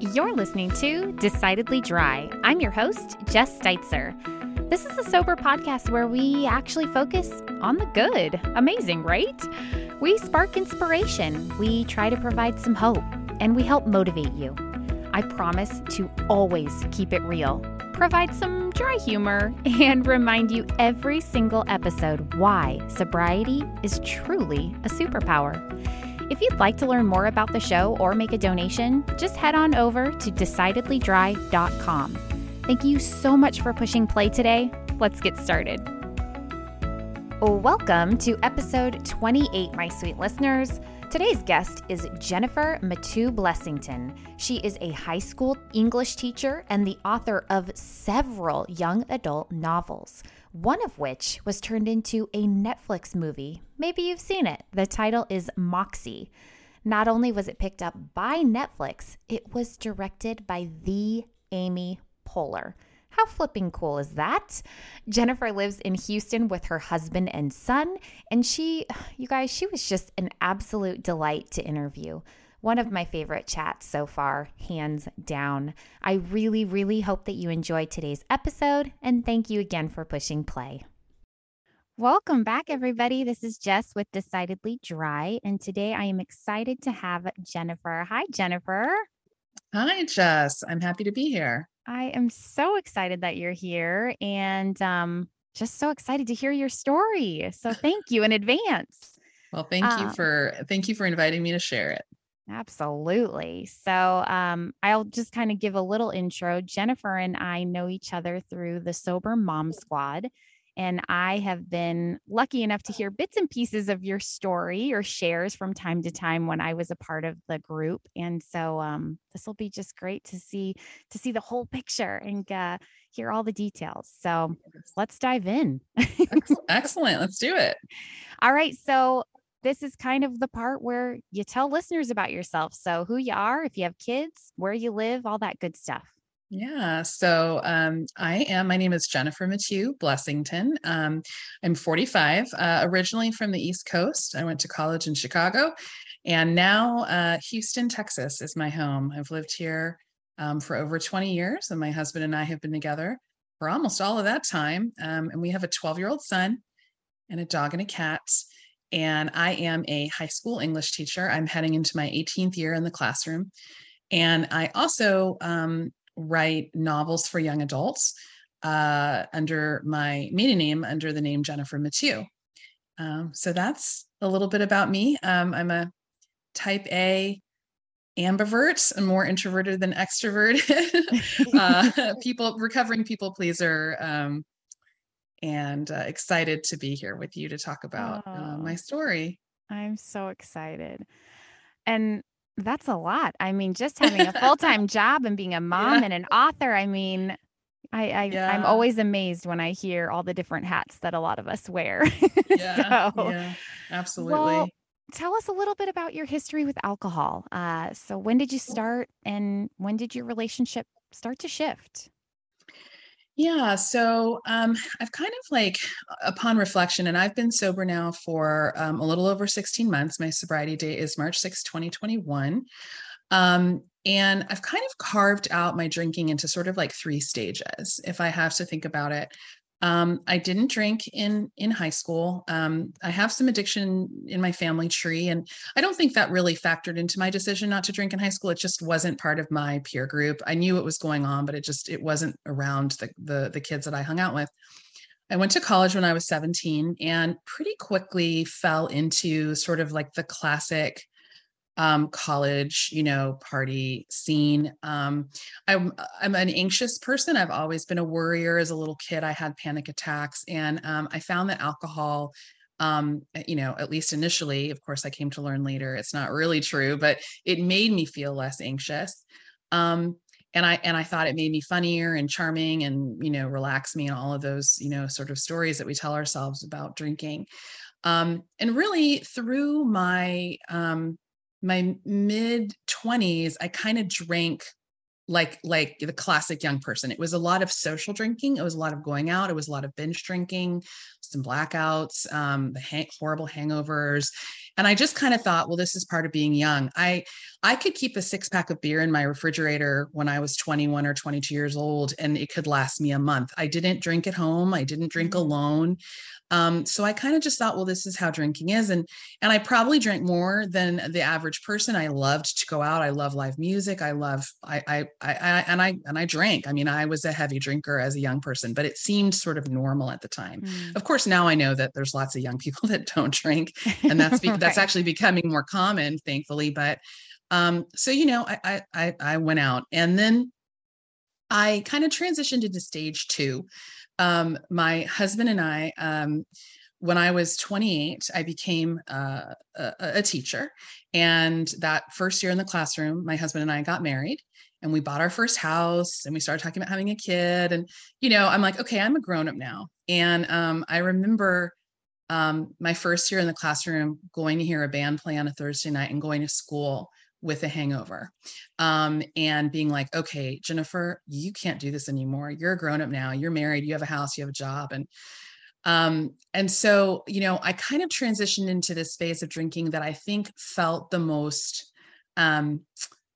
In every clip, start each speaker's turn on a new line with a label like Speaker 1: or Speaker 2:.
Speaker 1: You're listening to Decidedly Dry. I'm your host, Jess Steitzer. This is a sober podcast where we actually focus on the good. Amazing, right? We spark inspiration, we try to provide some hope, and we help motivate you. I promise to always keep it real, provide some dry humor, and remind you every single episode why sobriety is truly a superpower. If you'd like to learn more about the show or make a donation, just head on over to decidedlydry.com. Thank you so much for pushing play today. Let's get started. Welcome to episode 28, my sweet listeners. Today's guest is Jennifer Mathieu Blessington. She is a high school English teacher and the author of several young adult novels one of which was turned into a Netflix movie. Maybe you've seen it. The title is Moxie. Not only was it picked up by Netflix, it was directed by the Amy Poehler. How flipping cool is that? Jennifer lives in Houston with her husband and son, and she, you guys, she was just an absolute delight to interview one of my favorite chats so far, hands down. I really, really hope that you enjoyed today's episode, and thank you again for pushing play. Welcome back, everybody. This is Jess with Decidedly Dry, and today I am excited to have Jennifer. Hi, Jennifer.
Speaker 2: Hi, Jess. I'm happy to be here.
Speaker 1: I am so excited that you're here and um, just so excited to hear your story. So, thank you in advance.
Speaker 2: Well, thank you um, for thank you for inviting me to share it.
Speaker 1: Absolutely. So um, I'll just kind of give a little intro. Jennifer and I know each other through the Sober Mom Squad. And I have been lucky enough to hear bits and pieces of your story or shares from time to time when I was a part of the group. And so um, this will be just great to see to see the whole picture and uh, hear all the details. So let's dive in.
Speaker 2: Excellent. Let's do it.
Speaker 1: All right. So this is kind of the part where you tell listeners about yourself. So, who you are, if you have kids, where you live, all that good stuff.
Speaker 2: Yeah. So um, I am, my name is Jennifer Mathieu Blessington. Um, I'm 45, uh, originally from the East Coast. I went to college in Chicago and now uh, Houston, Texas is my home. I've lived here um, for over 20 years and my husband and I have been together for almost all of that time. Um, and we have a 12 year old son and a dog and a cat and I am a high school English teacher. I'm heading into my 18th year in the classroom. And I also um, write novels for young adults uh, under my maiden name, under the name Jennifer Mathieu. Um, so that's a little bit about me. Um, I'm a type A ambivert, I'm more introverted than extroverted. uh, people, recovering people pleaser. And uh, excited to be here with you to talk about oh, uh, my story.
Speaker 1: I'm so excited. And that's a lot. I mean, just having a full time job and being a mom yeah. and an author. I mean, I, I yeah. I'm always amazed when I hear all the different hats that a lot of us wear.
Speaker 2: yeah, so, yeah, absolutely. Well,
Speaker 1: tell us a little bit about your history with alcohol. Uh, so when did you start, and when did your relationship start to shift?
Speaker 2: Yeah, so um, I've kind of like, upon reflection, and I've been sober now for um, a little over 16 months. My sobriety date is March 6, 2021. Um, and I've kind of carved out my drinking into sort of like three stages, if I have to think about it. Um, I didn't drink in in high school. Um, I have some addiction in my family tree, and I don't think that really factored into my decision not to drink in high school. It just wasn't part of my peer group. I knew it was going on, but it just it wasn't around the the, the kids that I hung out with. I went to college when I was 17 and pretty quickly fell into sort of like the classic um, college, you know, party scene. Um, I'm I'm an anxious person. I've always been a worrier. As a little kid, I had panic attacks, and um, I found that alcohol. Um, eh, you know, at least initially, of course, I came to learn later it's not really true, but it made me feel less anxious. Um, and I and I thought it made me funnier and charming and you know relax me and all of those you know sort of stories that we tell ourselves about drinking. Um, and really through my um, my mid 20s, I kind of drank like like the classic young person. It was a lot of social drinking. It was a lot of going out. It was a lot of binge drinking, some blackouts, um, the hang- horrible hangovers, and I just kind of thought, well, this is part of being young. I I could keep a six pack of beer in my refrigerator when I was 21 or 22 years old, and it could last me a month. I didn't drink at home. I didn't drink mm-hmm. alone. Um, so I kind of just thought, well, this is how drinking is, and and I probably drank more than the average person. I loved to go out. I love live music. I love I I I, I and I and I drank. I mean, I was a heavy drinker as a young person, but it seemed sort of normal at the time. Mm. Of course, now I know that there's lots of young people that don't drink, and that's be- right. that's actually becoming more common, thankfully. But um, so you know, I I I went out, and then I kind of transitioned into stage two um, my husband and I, um, when I was 28, I became uh, a, a, teacher. And that first year in the classroom, my husband and I got married and we bought our first house and we started talking about having a kid. And, you know, I'm like, okay, I'm a grown up now. And um, I remember um, my first year in the classroom going to hear a band play on a Thursday night and going to school with a hangover um, and being like, okay, Jennifer, you can't do this anymore. You're a grown up now. You're married. You have a house. You have a job. And um, and so, you know, I kind of transitioned into this phase of drinking that I think felt the most um,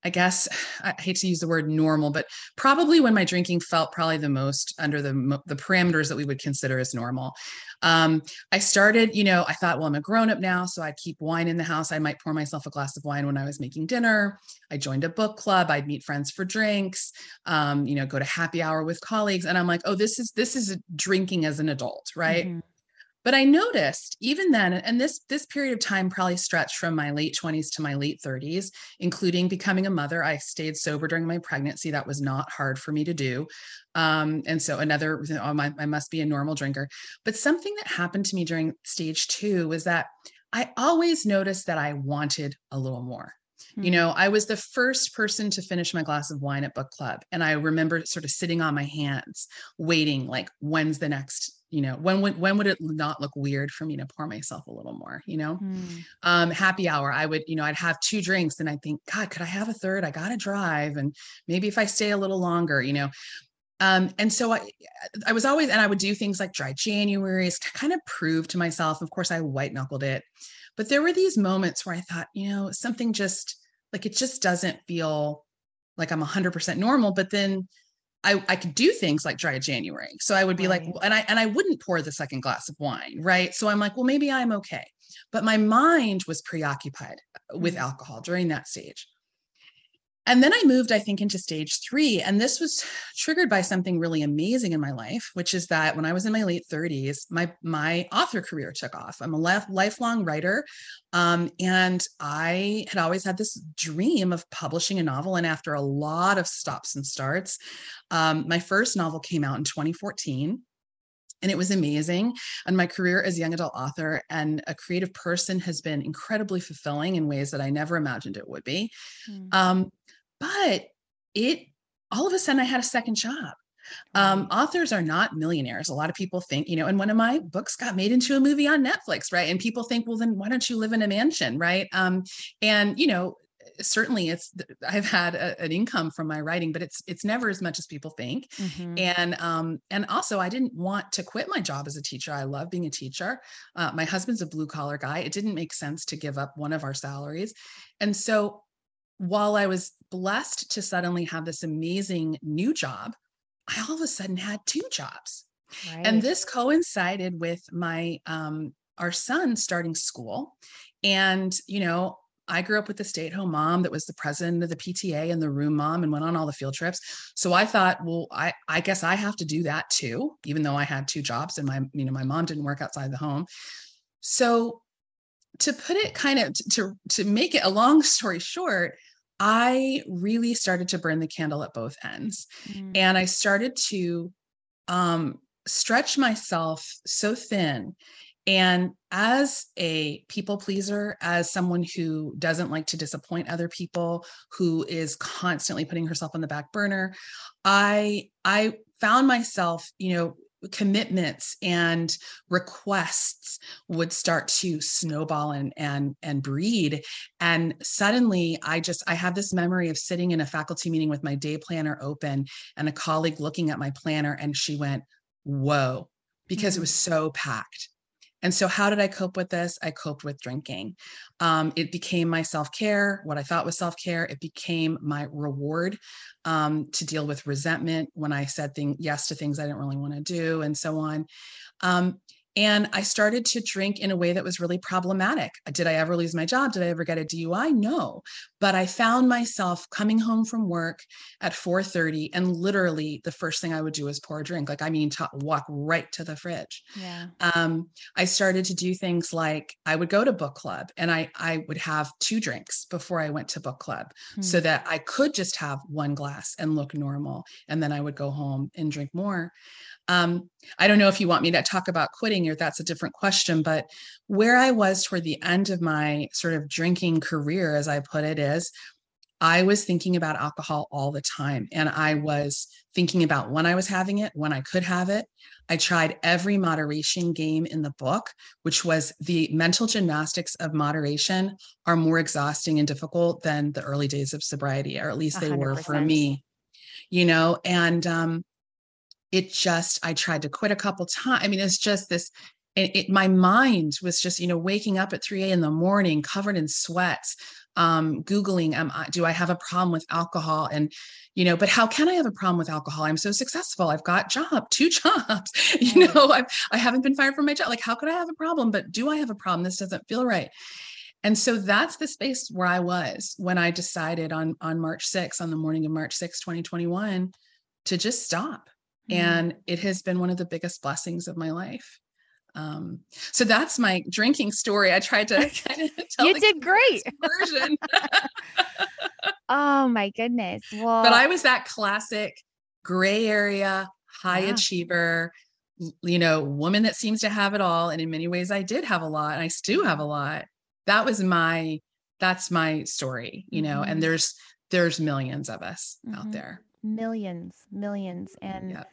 Speaker 2: I guess I hate to use the word normal, but probably when my drinking felt probably the most under the the parameters that we would consider as normal. Um, I started, you know, I thought, well, I'm a grown up now, so I'd keep wine in the house. I might pour myself a glass of wine when I was making dinner. I joined a book club. I'd meet friends for drinks. Um, you know, go to happy hour with colleagues, and I'm like, oh, this is this is drinking as an adult, right? Mm-hmm. But I noticed even then, and this this period of time probably stretched from my late 20s to my late 30s, including becoming a mother. I stayed sober during my pregnancy. That was not hard for me to do. Um, and so another, oh, my, I must be a normal drinker. But something that happened to me during stage two was that I always noticed that I wanted a little more. You hmm. know, I was the first person to finish my glass of wine at book club. And I remember sort of sitting on my hands, waiting, like, when's the next you know when would when would it not look weird for me to pour myself a little more you know? Mm. um happy hour i would you know i'd have two drinks and i think god could i have a third? I gotta drive and maybe if i stay a little longer you know? Um and so i i was always and i would do things like dry januaries to kind of prove to myself of course i white knuckled it but there were these moments where i thought you know something just like it just doesn't feel like i'm 100% normal but then I, I could do things like dry January. So I would be right. like, and I and I wouldn't pour the second glass of wine, right? So I'm like, well, maybe I'm okay. But my mind was preoccupied with mm-hmm. alcohol during that stage. And then I moved, I think, into stage three. And this was triggered by something really amazing in my life, which is that when I was in my late 30s, my, my author career took off. I'm a lifelong writer. Um, and I had always had this dream of publishing a novel. And after a lot of stops and starts, um, my first novel came out in 2014 and it was amazing. And my career as a young adult author and a creative person has been incredibly fulfilling in ways that I never imagined it would be. Mm. Um, but it all of a sudden I had a second job. Um, authors are not millionaires. A lot of people think, you know, and one of my books got made into a movie on Netflix, right? And people think, well, then why don't you live in a mansion, right? Um, and you know, certainly it's I've had a, an income from my writing, but it's it's never as much as people think. Mm-hmm. And um, and also I didn't want to quit my job as a teacher. I love being a teacher. Uh, my husband's a blue collar guy. It didn't make sense to give up one of our salaries, and so while I was blessed to suddenly have this amazing new job, I all of a sudden had two jobs. Right. And this coincided with my um our son starting school. And, you know, I grew up with a stay at home mom that was the president of the PTA and the room mom and went on all the field trips. So I thought, well, I, I guess I have to do that too, even though I had two jobs and my, you know, my mom didn't work outside the home. So to put it kind of to to make it a long story short i really started to burn the candle at both ends mm. and i started to um, stretch myself so thin and as a people pleaser as someone who doesn't like to disappoint other people who is constantly putting herself on the back burner i i found myself you know commitments and requests would start to snowball and and and breed and suddenly i just i have this memory of sitting in a faculty meeting with my day planner open and a colleague looking at my planner and she went whoa because mm-hmm. it was so packed and so, how did I cope with this? I coped with drinking. Um, it became my self care, what I thought was self care. It became my reward um, to deal with resentment when I said thing, yes to things I didn't really want to do, and so on. Um, and I started to drink in a way that was really problematic. Did I ever lose my job? Did I ever get a DUI? No. But I found myself coming home from work at 4:30 and literally the first thing I would do is pour a drink. Like I mean to walk right to the fridge.
Speaker 1: Yeah.
Speaker 2: Um, I started to do things like I would go to book club and I I would have two drinks before I went to book club hmm. so that I could just have one glass and look normal and then I would go home and drink more. Um, I don't know if you want me to talk about quitting or that's a different question, but where I was toward the end of my sort of drinking career, as I put it, is I was thinking about alcohol all the time. And I was thinking about when I was having it, when I could have it. I tried every moderation game in the book, which was the mental gymnastics of moderation are more exhausting and difficult than the early days of sobriety, or at least they 100%. were for me. You know, and um, it just i tried to quit a couple times i mean it's just this it, it, my mind was just you know waking up at 3 a.m in the morning covered in sweats um, googling um, do i have a problem with alcohol? And you know but how can i have a problem with alcohol? I'm so successful. I've got job two jobs you know I've, i haven't been fired from my job. Like how could i have a problem? But do i have a problem? This doesn't feel right. And so that's the space where i was when i decided on on march 6 on the morning of march 6 2021 to just stop Mm-hmm. And it has been one of the biggest blessings of my life. Um, so that's my drinking story. I tried to kind of tell
Speaker 1: you did great version. oh my goodness. Well,
Speaker 2: but I was that classic gray area, high yeah. achiever, you know, woman that seems to have it all. And in many ways, I did have a lot, and I still have a mm-hmm. lot. That was my that's my story, you know. Mm-hmm. And there's there's millions of us mm-hmm. out there
Speaker 1: millions, millions. And yeah.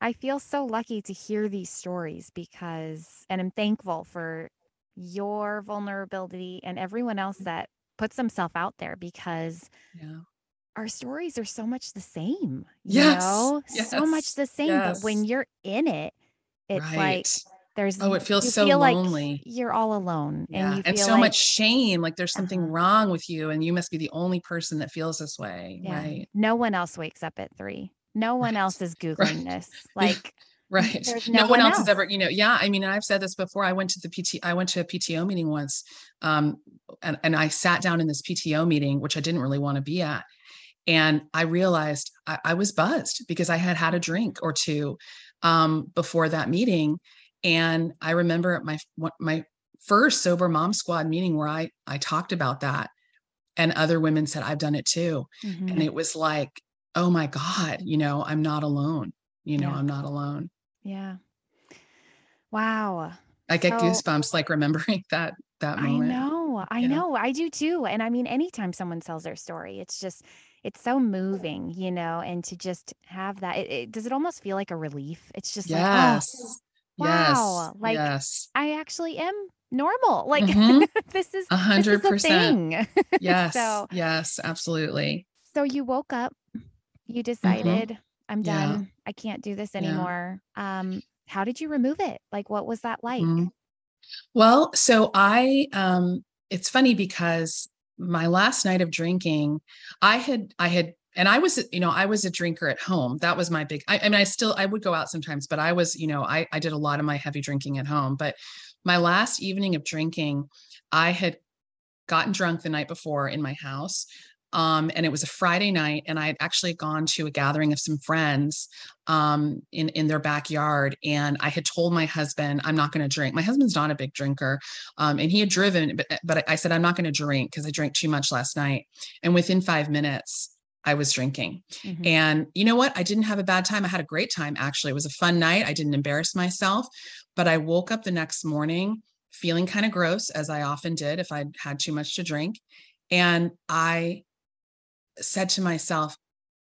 Speaker 1: I feel so lucky to hear these stories because, and I'm thankful for your vulnerability and everyone else mm. that puts themselves out there because yeah. our stories are so much the same. You yes. know, yes. so much the same. Yes. But when you're in it, it's right. like there's
Speaker 2: oh, it feels so feel lonely.
Speaker 1: Like you're all alone,
Speaker 2: yeah. and, and so like, much shame. Like there's something uh-huh. wrong with you, and you must be the only person that feels this way. Yeah. Right?
Speaker 1: No one else wakes up at three. No one right. else is googling right. this. Like.
Speaker 2: right no, no one, else, else has ever you know yeah i mean i've said this before i went to the pt i went to a pto meeting once um and, and i sat down in this pto meeting which i didn't really want to be at and i realized I, I was buzzed because i had had a drink or two um, before that meeting and I remember my my first sober mom squad meeting where I I talked about that and other women said I've done it too. Mm-hmm. And it was like, oh my god, you know, I'm not alone. You know, yeah. I'm not alone.
Speaker 1: Yeah. Wow.
Speaker 2: I get so, goosebumps like remembering that that moment.
Speaker 1: I know. I know. I do too. And I mean anytime someone tells their story, it's just it's so moving, you know, and to just have that it, it, does it almost feel like a relief? It's just
Speaker 2: yes.
Speaker 1: like oh, wow,
Speaker 2: yes.
Speaker 1: like
Speaker 2: yes.
Speaker 1: I actually am normal. Like mm-hmm. this is a hundred percent.
Speaker 2: yes. so, yes, absolutely.
Speaker 1: So you woke up, you mm-hmm. decided mm-hmm. I'm done. Yeah. I can't do this anymore. Yeah. Um, how did you remove it? Like what was that like? Mm-hmm.
Speaker 2: Well, so I um it's funny because my last night of drinking, I had I had and I was, you know, I was a drinker at home. That was my big, I, I, mean, I still, I would go out sometimes, but I was, you know, I, I did a lot of my heavy drinking at home. But my last evening of drinking, I had gotten drunk the night before in my house. Um, and it was a Friday night, and I had actually gone to a gathering of some friends um, in in their backyard, and I had told my husband I'm not going to drink. My husband's not a big drinker, um, and he had driven, but but I said I'm not going to drink because I drank too much last night. And within five minutes, I was drinking. Mm-hmm. And you know what? I didn't have a bad time. I had a great time, actually. It was a fun night. I didn't embarrass myself, but I woke up the next morning feeling kind of gross, as I often did if I'd had too much to drink. And I said to myself,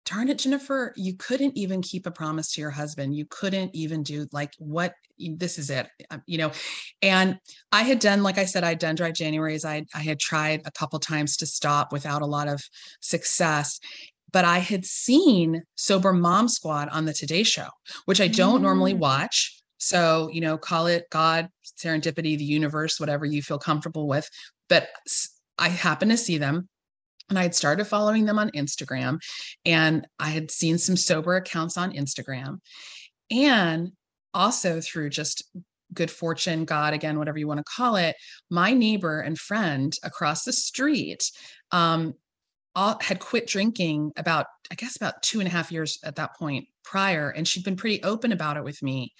Speaker 2: darn it, Jennifer, you couldn't even keep a promise to your husband. You couldn't even do like what this is it, um, you know. And I had done, like I said, I'd done dry Januaries. I I had tried a couple times to stop without a lot of success. But I had seen Sober Mom Squad on the Today Show, which I don't mm. normally watch. So, you know, call it God, serendipity, the universe, whatever you feel comfortable with. But I happened to see them and I had started following them on Instagram and I had seen some sober accounts on Instagram. And also through just good fortune, God, again, whatever you want to call it, my neighbor and friend across the street um, all, had quit drinking about, I guess, about two and a half years at that point prior. And she'd been pretty open about it with me.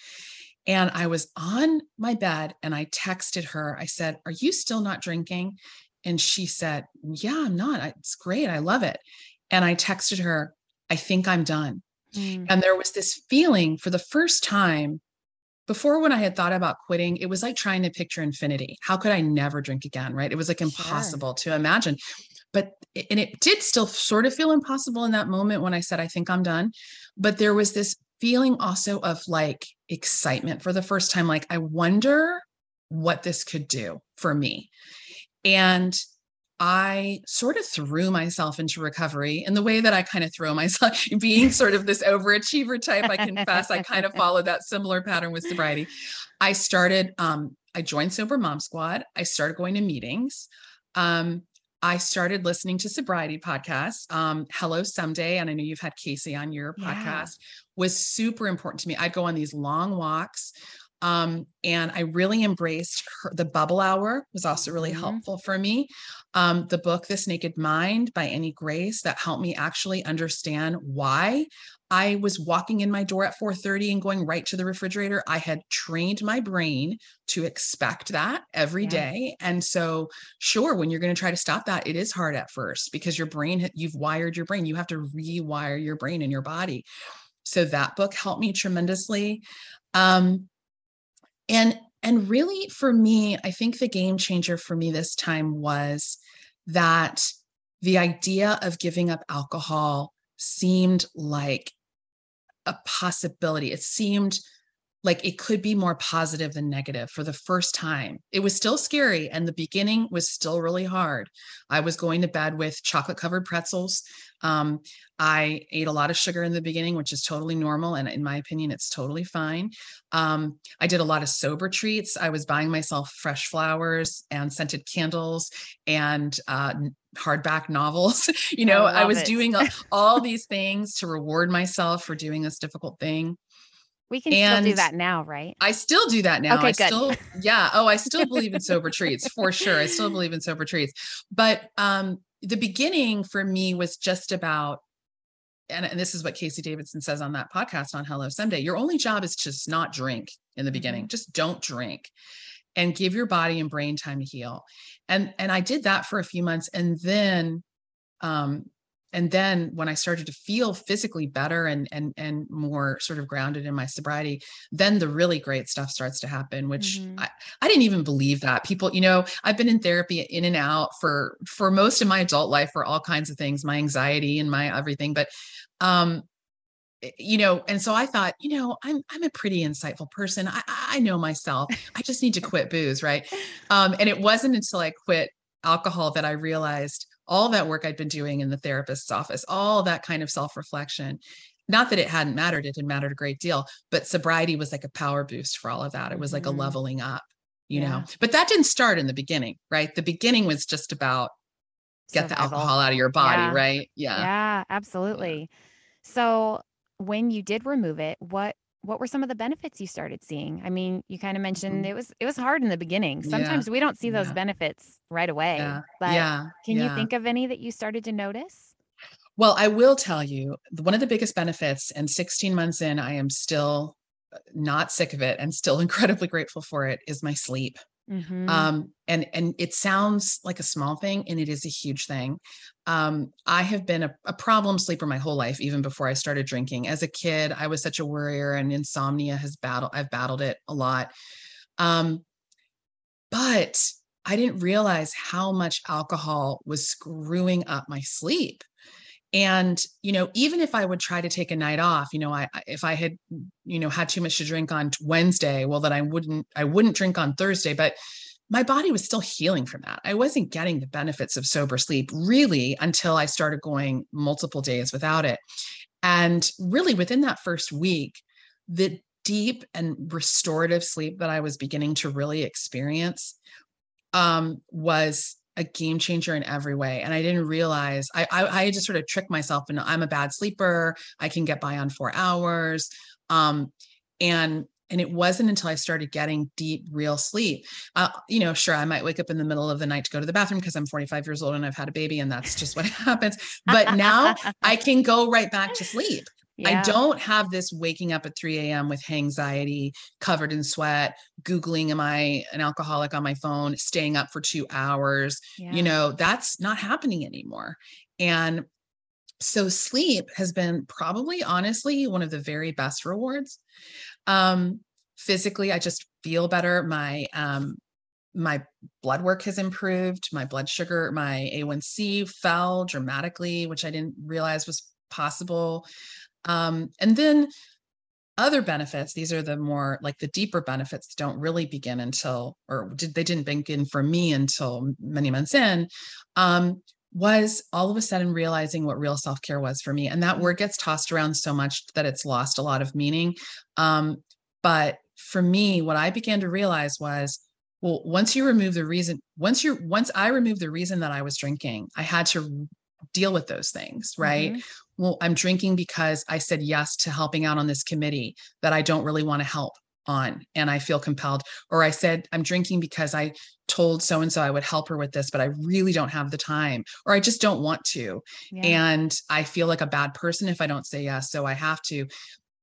Speaker 2: And I was on my bed and I texted her. I said, Are you still not drinking? And she said, Yeah, I'm not. It's great. I love it. And I texted her, I think I'm done. Mm. And there was this feeling for the first time before when I had thought about quitting, it was like trying to picture infinity. How could I never drink again? Right. It was like impossible sure. to imagine. But, and it did still sort of feel impossible in that moment when I said, I think I'm done. But there was this feeling also of like excitement for the first time. Like, I wonder what this could do for me. And I sort of threw myself into recovery in the way that I kind of throw myself, being sort of this overachiever type. I confess I kind of followed that similar pattern with sobriety. I started, um, I joined Sober Mom Squad. I started going to meetings. Um, I started listening to sobriety podcasts. Um, Hello Someday, and I know you've had Casey on your yeah. podcast, was super important to me. I'd go on these long walks um, and I really embraced her, the bubble hour was also really mm-hmm. helpful for me. Um, the book This Naked Mind by Annie Grace that helped me actually understand why I was walking in my door at 4:30 and going right to the refrigerator. I had trained my brain to expect that every yeah. day, And so sure, when you're going to try to stop that, it is hard at first because your brain you've wired your brain. You have to rewire your brain and your body. So that book helped me tremendously. Um, and and really for me i think the game changer for me this time was that the idea of giving up alcohol seemed like a possibility. It seemed like it could be more positive than negative for the first time. It was still scary and the beginning was still really hard. I was going to bed with chocolate covered pretzels. Um, I ate a lot of sugar in the beginning, which is totally normal. And in my opinion, it's totally fine. Um, I did a lot of sober treats. I was buying myself fresh flowers and scented candles and uh, hardback novels. you know, I, I was it. doing all these things to reward myself for doing this difficult thing.
Speaker 1: We can and still do that now, right?
Speaker 2: I still do that now.
Speaker 1: Okay,
Speaker 2: I
Speaker 1: good.
Speaker 2: still, yeah. Oh, I still believe in sober treats for sure. I still believe in sober treats. But um, the beginning for me was just about, and, and this is what Casey Davidson says on that podcast on Hello Someday. Your only job is just not drink in the beginning. Mm-hmm. Just don't drink and give your body and brain time to heal. And and I did that for a few months. And then um, and then when i started to feel physically better and and and more sort of grounded in my sobriety then the really great stuff starts to happen which mm-hmm. I, I didn't even believe that. People you know i've been in therapy in and out for for most of my adult life for all kinds of things my anxiety and my everything but um eh, you know and so i thought you know i'm i'm a pretty insightful person. I i know myself. I just need to quit booze right? Um and it wasn't until i quit alcohol that i realized all that work I'd been doing in the therapist's office, all that kind of self reflection. Not that it hadn't mattered, it had mattered a great deal, but sobriety was like a power boost for all of that. It was like mm-hmm. a leveling up, you yeah. know. But that didn't start in the beginning, right? The beginning was just about get the alcohol out of your body, yeah. right?
Speaker 1: Yeah. Yeah, absolutely. So when you did remove it, what what were some of the benefits you started seeing? I mean, you kind of mentioned mm-hmm. it was it was hard in the beginning. Sometimes yeah. we don't see those yeah. benefits right away. Yeah. But yeah. can you think of any that you started to notice?
Speaker 2: Well, I will tell you, one of the biggest benefits and 16 months in I am still uh, not sick of it and still incredibly grateful for it is my sleep. Mm-hmm. Um, and and it sounds like a small thing, and it is a huge thing. Um, I have been a, a, problem sleeper my whole life, even before I started drinking. As a kid, I was such a worrier, and insomnia has battled. I've battled it a lot. Um, but I didn't realize how much alcohol was screwing up my sleep. And you know even if i would try to take a night off you know i if i had you know had too much to drink on wednesday well then i wouldn't i wouldn't drink on thursday but my body was still healing from that. I wasn't getting the benefits of sober sleep really until i started going multiple days without it. And really within that first week the deep and restorative sleep that i was beginning to really experience um, was a game changer in every way. And I didn't realize I, I, I just sort of tricked myself and I'm a bad sleeper. I can get by on four hours. Um, and and it wasn't until I started getting deep, real sleep. Uh, you know, sure, I might wake up in the middle of the night to go to the bathroom because I'm 45 years old and I've had a baby, and that's just what happens. But now I can go right back to sleep. Yeah. I don't have this waking up at 3 a.m. with anxiety, covered in sweat, Googling, am I an alcoholic on my phone, staying up for two hours? Yeah. You know, that's not happening anymore. And so sleep has been probably honestly one of the very best rewards. Um, physically, I just feel better. My um, my blood work has improved my blood sugar my a1c fell dramatically which i didn't realize was possible um, and then other benefits, these are the more like the deeper benefits don't really begin until, or did, they didn't begin for me until many months in, um, was all of a sudden realizing what real self care was for me. And that word gets tossed around so much that it's lost a lot of meaning. Um, but for me, what I began to realize was, well, once you remove the reason, once you once I removed the reason that I was drinking, I had to deal with those things, right? Mm-hmm well, I'm drinking because I said yes to helping out on this committee that I don't really want to help on and I feel compelled. Or I said, I'm drinking because I told so and so I would help her with this, but I really don't have the time or I just don't want to. Yeah. And I feel like a bad person if I don't say yes. So I have to.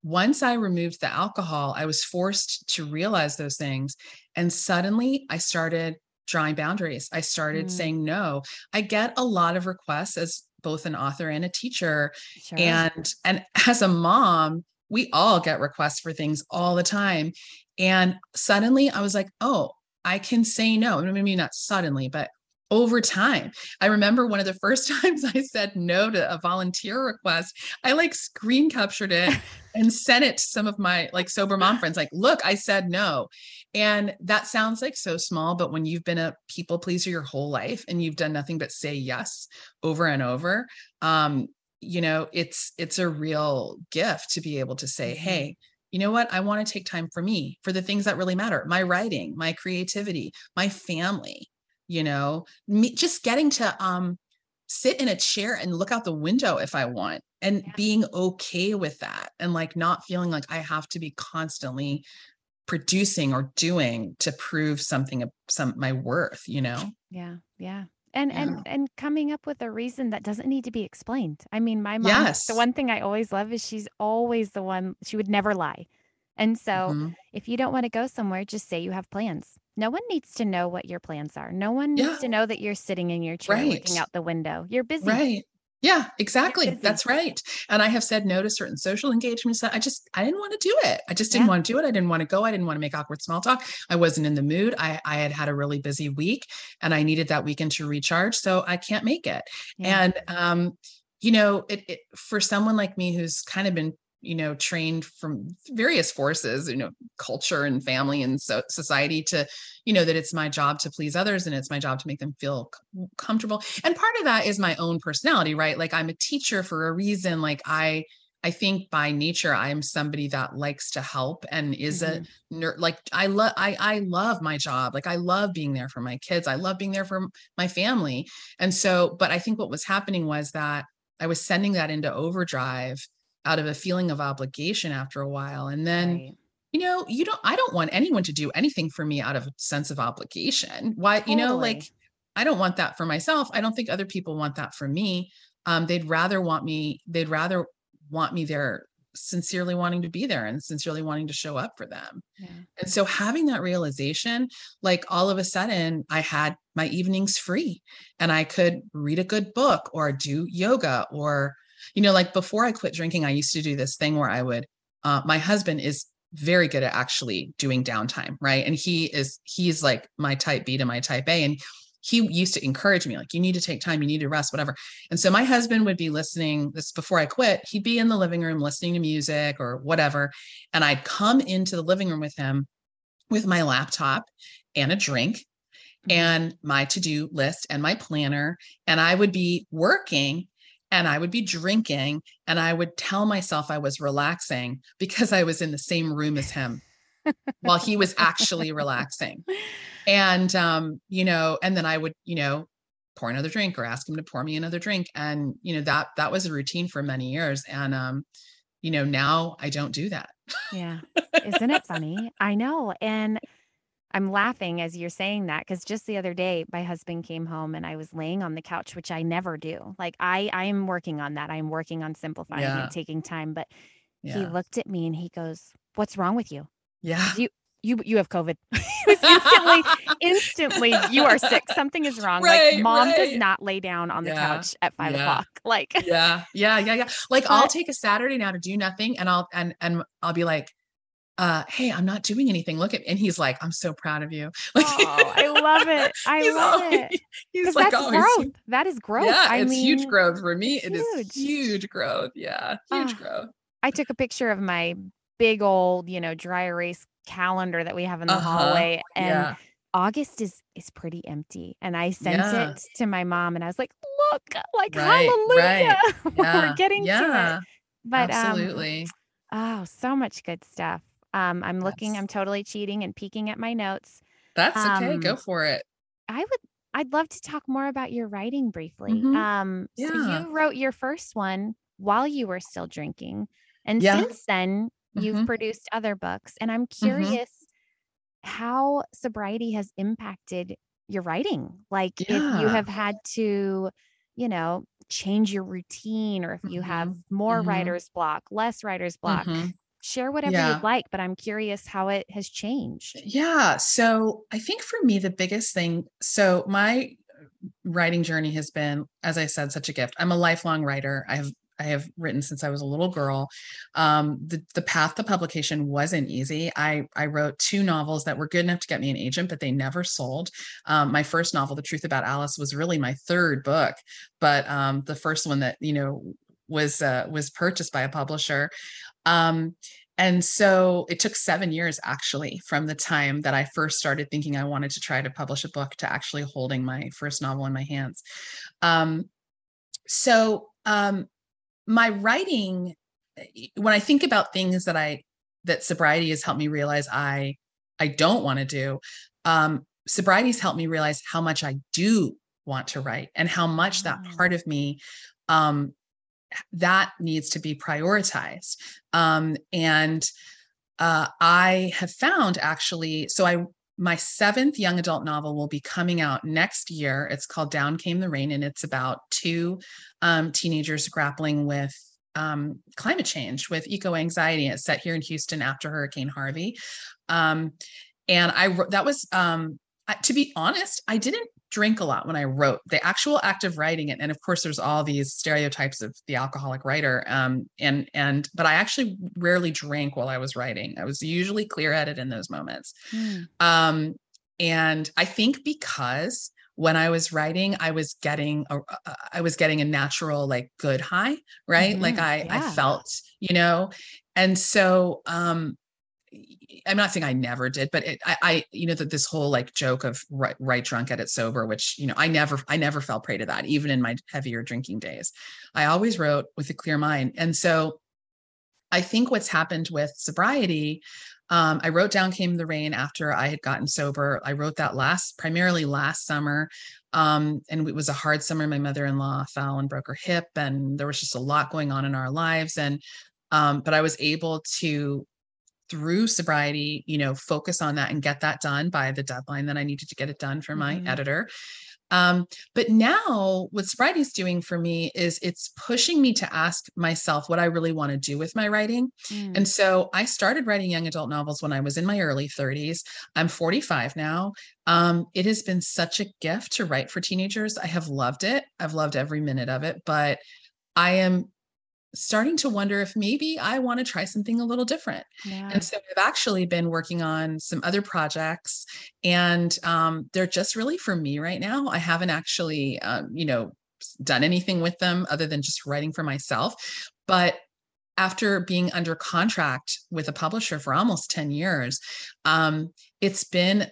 Speaker 2: Once I removed the alcohol, I was forced to realize those things. And suddenly I started drawing boundaries. I started mm. saying no. I get a lot of requests as both an author and a teacher sure. and and as a mom we all get requests for things all the time and suddenly i was like oh i can say no maybe not suddenly but over time. I remember one of the first times I said no to a volunteer request, I like screen captured it and sent it to some of my like sober mom friends like, "Look, I said no." And that sounds like so small, but when you've been a people pleaser your whole life and you've done nothing but say yes over and over, um, you know, it's it's a real gift to be able to say, mm-hmm. "Hey, you know what? I want to take time for me, for the things that really matter, my writing, my creativity, my family, you know, me just getting to um sit in a chair and look out the window if I want and yeah. being okay with that and like not feeling like I have to be constantly producing or doing to prove something some my worth you know
Speaker 1: yeah yeah and yeah. and and coming up with a reason that doesn't need to be explained i mean my mom
Speaker 2: yes.
Speaker 1: the one thing i always love is she's always the one she would never lie and so mm-hmm. if you don't want to go somewhere just say you have plans no one needs to know what your plans are no one yeah. needs to know that you're sitting in your chair right. looking out the window you're busy
Speaker 2: right yeah, exactly. That's right. And I have said no to certain social engagements that I just I didn't want to do it. I just didn't yeah. want to do it. I didn't want to go. I didn't want to make awkward small talk. I wasn't in the mood. I I had had a really busy week and I needed that weekend to recharge, so I can't make it. Yeah. And um you know, it, it for someone like me who's kind of been you know trained from various forces you know culture and family and so society to you know that it's my job to please others and it's my job to make them feel comfortable. And part of that is my own personality right? Like i'm a teacher for a reason. Like i i think by nature i'm somebody that likes to help and is mm-hmm. a nerd like i love i i love my job. Like i love being there for my kids. I love being there for my family. And so but i think what was happening was that i was sending that into overdrive out of a feeling of obligation after a while and then right. you know you don't i don't want anyone to do anything for me out of a sense of obligation why totally. you know like i don't want that for myself i don't think other people want that for me um they'd rather want me they'd rather want me there sincerely wanting to be there and sincerely wanting to show up for them. Yeah. And so having that realization, like all of a sudden I had my evenings free and I could read a good book or do yoga or you know, like before I quit drinking, I used to do this thing where I would, uh, my husband is very good at actually doing downtime, right? And he is, he's like my type B to my type A. And he used to encourage me like you need to take time you need to rest whatever and so my husband would be listening this before i quit he'd be in the living room listening to music or whatever and i'd come into the living room with him with my laptop and a drink mm-hmm. and my to-do list and my planner and i would be working and I would be drinking and I would tell myself I was relaxing because I was in the same room as him while he was actually relaxing. And um, you know, and then I would, you know, pour another drink or ask him to pour me another drink and you know that that was a routine for many years and um you know now I don't do that.
Speaker 1: Yeah. Isn't it funny? I know. And I'm laughing as you're saying that because just the other day, my husband came home and I was laying on the couch, which I never do. Like I, I'm working on that. I'm working on simplifying yeah. and taking time. But yeah. he looked at me and he goes, "What's wrong with you?
Speaker 2: Yeah,
Speaker 1: you, you, you have COVID." instantly, instantly, you are sick. Something is wrong. Right, like mom right. does not lay down on the yeah. couch at five o'clock. Like,
Speaker 2: yeah, yeah, yeah, yeah. Like but, I'll take a Saturday now to do nothing, and I'll and and I'll be like uh, hey, I'm not doing anything. Look at, and he's like, I'm so proud of you.
Speaker 1: Like, oh, I love it. I love always, it. He's like, that's oh, growth. that is growth.
Speaker 2: Yeah,
Speaker 1: I
Speaker 2: it's
Speaker 1: mean,
Speaker 2: huge growth for me. It huge. is huge growth. Yeah, huge uh, growth.
Speaker 1: I took a picture of my big old, you know, dry erase calendar that we have in the uh-huh. hallway, and yeah. August is is pretty empty. And I sent yeah. it to my mom, and I was like, "Look, like right, hallelujah, right. Yeah. we're getting to it."
Speaker 2: But um, absolutely.
Speaker 1: Um, oh, so much good stuff. Um, I'm looking, I'm totally cheating and peeking at my notes.
Speaker 2: That's okay. Um, Go for it.
Speaker 1: I would I'd love to talk more about your writing briefly. Mm-hmm. Um, yeah. so you wrote your first one while you were still drinking. And yeah. since then, you've mm-hmm. produced other books. And I'm mm-hmm. curious mm-hmm. how sobriety has impacted your writing. Like yeah. if you have had to, you know, change your routine or if you have mm-hmm. more mm-hmm. writer's block, less writer's block, share whatever yeah. you'd like, but I'm curious how it has changed.
Speaker 2: Yeah. So I think for me, the biggest thing, so my writing journey has been, as I said, such a gift. I'm a lifelong writer. I have I have written since I was a little girl. Um, the the path to publication wasn't easy. I I wrote two novels that were good enough to get me an agent, but they never sold. Um, my first novel, The Truth About Alice, was really my third book, but um, the first one that you know was uh, was purchased by a publisher. Um, and so it took seven years actually from the time that I first started thinking I wanted to try to publish a book to actually holding my first novel in my hands. Um, so um, my writing, eh, when I think about things that I that sobriety has helped me realize I I don't want to do, um, sobriety's helped me realize how much I do want to write and how much that mm. part of me um, that needs to be prioritized. Um, and uh, I have found actually, so I my seventh young adult novel will be coming out next year. It's called Down Came the Rain, and it's about two um, teenagers grappling with um, climate change, with eco anxiety. It's set here in Houston after Hurricane Harvey. Um, and I that was um, to be honest, I didn't drink a lot when I wrote the actual act of writing it. And of course, there's all these stereotypes of the alcoholic writer. Um, and and but I actually rarely drank while I was writing. I was usually clear headed in those moments. Mm. Um, and I think because when I was writing, I was getting a, I was getting a natural like good high, right? Mm-hmm. Like I yeah. I felt, you know, and so um I'm not saying I never did, but it, I, I, you know, that this whole like joke of right, right drunk, at it sober, which you know, I never, I never fell prey to that, even in my heavier drinking days. I always wrote with a clear mind, and so I think what's happened with sobriety. Um, I wrote down "Came the Rain" after I had gotten sober. I wrote that last, primarily last summer, um, and it was a hard summer. My mother-in-law fell and broke her hip, and there was just a lot going on in our lives. And um, but I was able to through sobriety, you know, focus on that and get that done by the deadline that I needed to get it done for my mm-hmm. editor. Um, but now what sobriety is doing for me is it's pushing me to ask myself what I really want to do with my writing. Mm. And so I started writing young adult novels when I was in my early 30s. I'm 45 now. Um, it has been such a gift to write for teenagers. I have loved it. I've loved every minute of it, but I am starting to wonder if maybe I want to try something a little different. Yeah. And so I've actually been working on some other projects, and um, they're just really for me right now. I haven't actually, um, you know, done anything with them other than just writing for myself. But after being under contract with a publisher for almost 10 years, um, it's been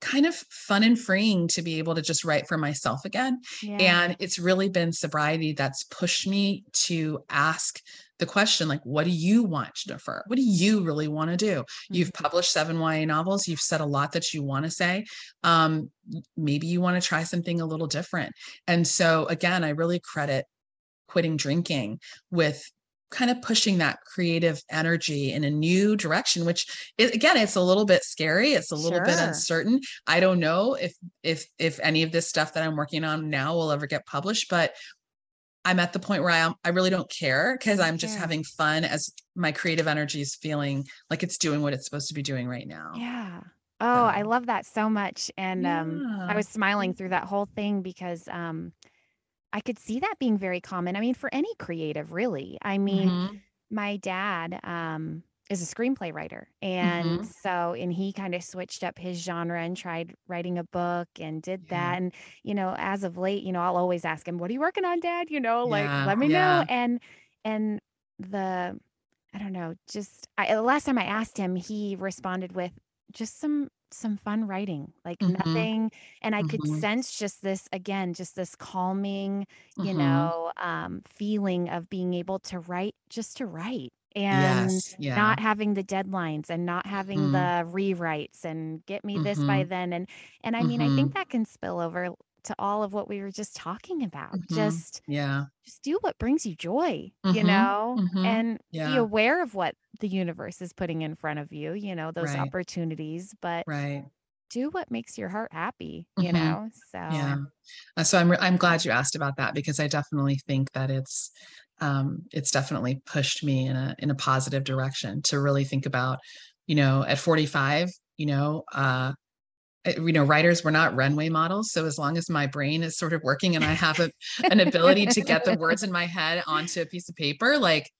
Speaker 2: kind of fun and freeing to be able to just write for myself again. Yeah. And it's really been sobriety that's pushed me to ask the question like what do you want to jennifer what do you really want to do mm-hmm. you've published seven ya novels you've said a lot that you want to say um, maybe you want to try something a little different and so again i really credit quitting drinking with kind of pushing that creative energy in a new direction which is, again it's a little bit scary it's a little sure. bit uncertain i don't know if if if any of this stuff that i'm working on now will ever get published but i'm at the point where i am i really don't care because i'm just having fun as my creative energy is feeling like it's doing what it's supposed to be doing right now
Speaker 1: yeah oh i love that so much and yeah. um i was smiling through that whole thing because um I could see that being very common. I mean, for any creative, really. I mean, mm-hmm. my dad um, is a screenplay writer. And mm-hmm. so, and he kind of switched up his genre and tried writing a book and did yeah. that. And, you know, as of late, you know, I'll always ask him, What are you working on, dad? You know, like, yeah. let me yeah. know. And, and the, I don't know, just I, the last time I asked him, he responded with just some some fun writing, like mm-hmm. nothing. And I could mm-hmm. sense just this again, just this calming, you mm-hmm. know, um, feeling of being able to write just to write and yes, yeah. not having the deadlines and not having mm-hmm. the rewrites and get me this by mm-hmm. then. And and I mean, I think mm-hmm. that can spill over to all of what we were just talking about. Mm-hmm. Just
Speaker 2: yeah.
Speaker 1: Just do what brings you joy, mm-hmm. you know, mm-hmm. and yeah. be aware of what the universe is putting in front of you, you know, those right. opportunities, but
Speaker 2: right.
Speaker 1: do what makes your heart happy, you mm-hmm. know. So
Speaker 2: Yeah. Uh, so I'm re- I'm glad you asked about that because I definitely think that it's um it's definitely pushed me in a in a positive direction to really think about, you know, at 45, you know, uh you know writers were not runway models so as long as my brain is sort of working and i have a, an ability to get the words in my head onto a piece of paper like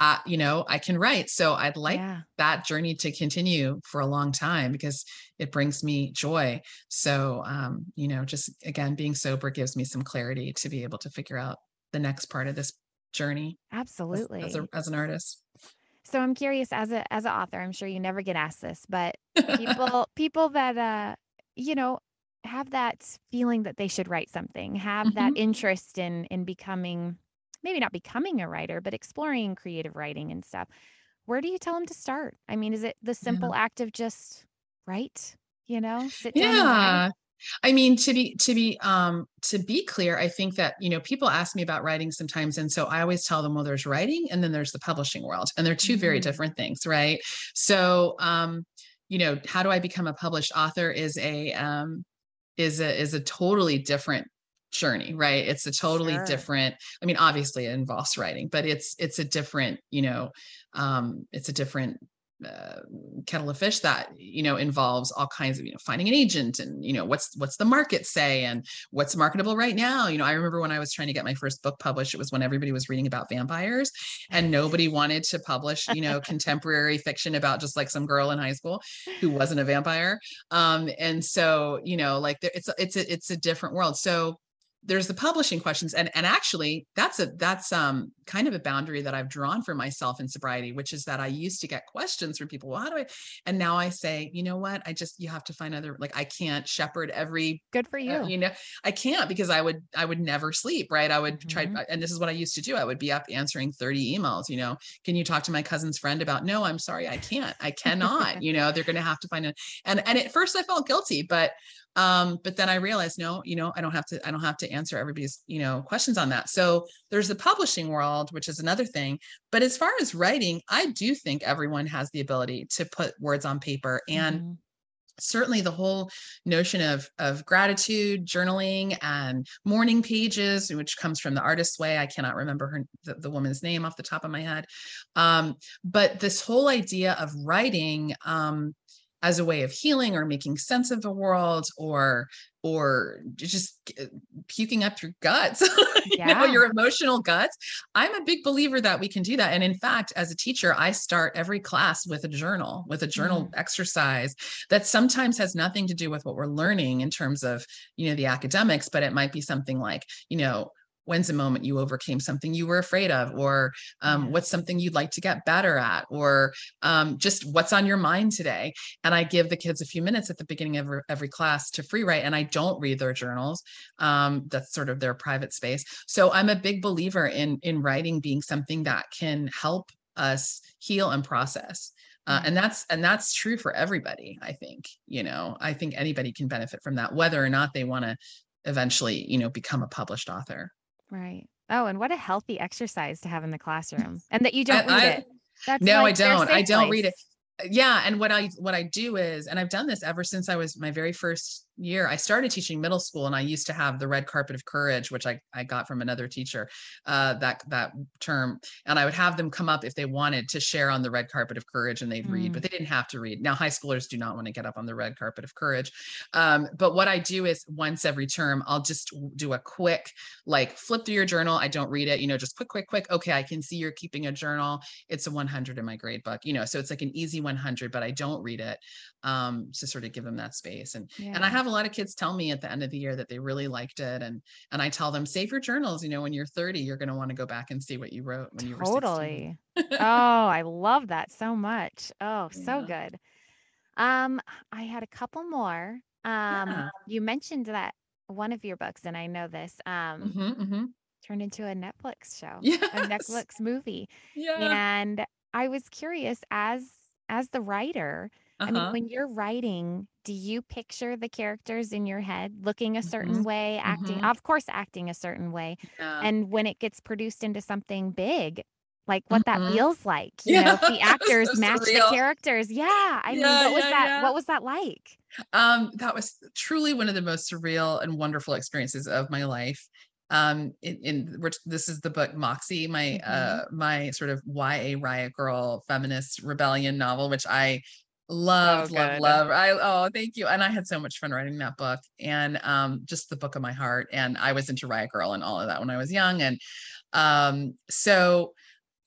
Speaker 2: uh, you know i can write. So i'd like yeah. that journey to continue for a long time because it brings me joy. So um, you know just again being sober gives me some clarity to be able to figure out the next part of this journey
Speaker 1: absolutely
Speaker 2: as, as, a, as an artist.
Speaker 1: So I'm curious as a as an author, I'm sure you never get asked this, but people people that uh you know, have that feeling that they should write something, have mm-hmm. that interest in in becoming maybe not becoming a writer, but exploring creative writing and stuff. Where do you tell them to start? I mean, is it the simple yeah. act of just write, you know,
Speaker 2: sit down yeah. I mean, to be to be um to be clear, I think that you know people ask me about writing sometimes, and so I always tell them, well, there's writing, and then there's the publishing world, and they're 2 mm-hmm. very different things, right? So, um, you know how do i become a published author is a um is a is a totally different journey right it's a totally sure. different i mean obviously it involves writing but it's it's a different you know um it's a different uh, kettle of fish that you know involves all kinds of you know finding an agent and you know what's what's the market say and what's marketable right now. You know i remember when i was trying to get my first book published it was when everybody was reading about vampires and nobody wanted to publish you know contemporary fiction about just like some girl in high school who wasn't a vampire. Um and so you know like there, it's it's a, it's a different world. So there's the publishing questions and and actually that's a that's um kind of a boundary that I've drawn for myself in sobriety which is that I used to get questions from people well how do I and now I say you know what? I just you have to find other like I can't shepherd every
Speaker 1: good for uh, you.
Speaker 2: uh, you know I can't because I would I would never sleep right? I would mm-hmm. try and this is what I used to do I would be up answering 30 emails you know can you talk to my cousin's friend about no I'm sorry I can't I cannot you know they're going to have to find a and and at first I felt guilty but um but then i realized no you know i don't have to i don't have to answer everybody's you know questions on that. So there's the publishing world which is another thing. But as far as writing i do think everyone has the ability to put words on paper. And mm-hmm. certainly the whole notion of of gratitude journaling and morning pages which comes from the artist's way. I cannot remember her the, the woman's name off the top of my head. Um, but this whole idea of writing um, as a way of healing or making sense of the world or or just uh, puking up your guts you yeah. know your emotional guts i'm a big believer that we can do that and in fact as a teacher i start every class with a journal with a journal mm. exercise that sometimes has nothing to do with what we're learning in terms of you know the academics but it might be something like you know when's a moment you overcame something you were afraid of? Or um, what's something you'd like to get better at? Or um, just what's on your mind today? And i give the kids a few minutes at the beginning of every, every class to free write and i don't read their journals. Um, that's sort of their private space. So i'm a big believer in in writing being something that can help us heal and process. Uh, and that's and that's true for everybody i think you know? I think anybody can benefit from that whether or not they want to eventually you know become a published author
Speaker 1: Right. Oh, and what a healthy exercise to have in the classroom. And that you don't read I, it.
Speaker 2: That's no, like I don't. I don't place. read it. Yeah, and what I what I do is and I've done this ever since I was my very first year i started teaching middle school and i used to have the red carpet of courage which i, I got from another teacher uh, that that term and i would have them come up if they wanted to share on the red carpet of courage and they'd mm. read but mm. they didn't have to read now high schoolers do not want to get up on the red carpet of courage um, but what i do is once every term i'll just do a quick like flip through your journal i don't read it you know just quick quick quick okay i can see you're keeping a journal it's a 100 in my grade book you know so it's like an easy 100 but i don't read it um, to sort of give them that space and yeah. and i have a lot of kids tell me at the end of the year that they really liked it and and i tell them save your journals you know when you're 30 you're going to want to go back and see what you wrote when you were
Speaker 1: totally oh i love that so much oh yeah. so good um i had a couple more um yeah. you mentioned that one of your books and i know this um mm-hmm, mm-hmm. turned into a netflix show yes. a netflix movie yeah. and i was curious as as the writer uh-huh. I mean, uh-huh. when you're writing, do you picture the characters in your head looking a certain mm-hmm. way, acting, mm-hmm. of course, acting a certain way? Yeah. And when it gets produced into something big, like what mm-hmm. that feels like, you yeah. know, if the actors so match surreal. the characters. Yeah. I yeah, mean, what was that? What was that like?
Speaker 2: Um, that was truly one of the most surreal and wonderful experiences of my life um in, in which this is the book moxie my mm-hmm. uh my sort of ya riot girl feminist rebellion novel which i Love, love, love. I oh, thank you. And I had so much fun writing that book and um just the book of my heart. And I was into Riot Girl and all of that when I was young. And um so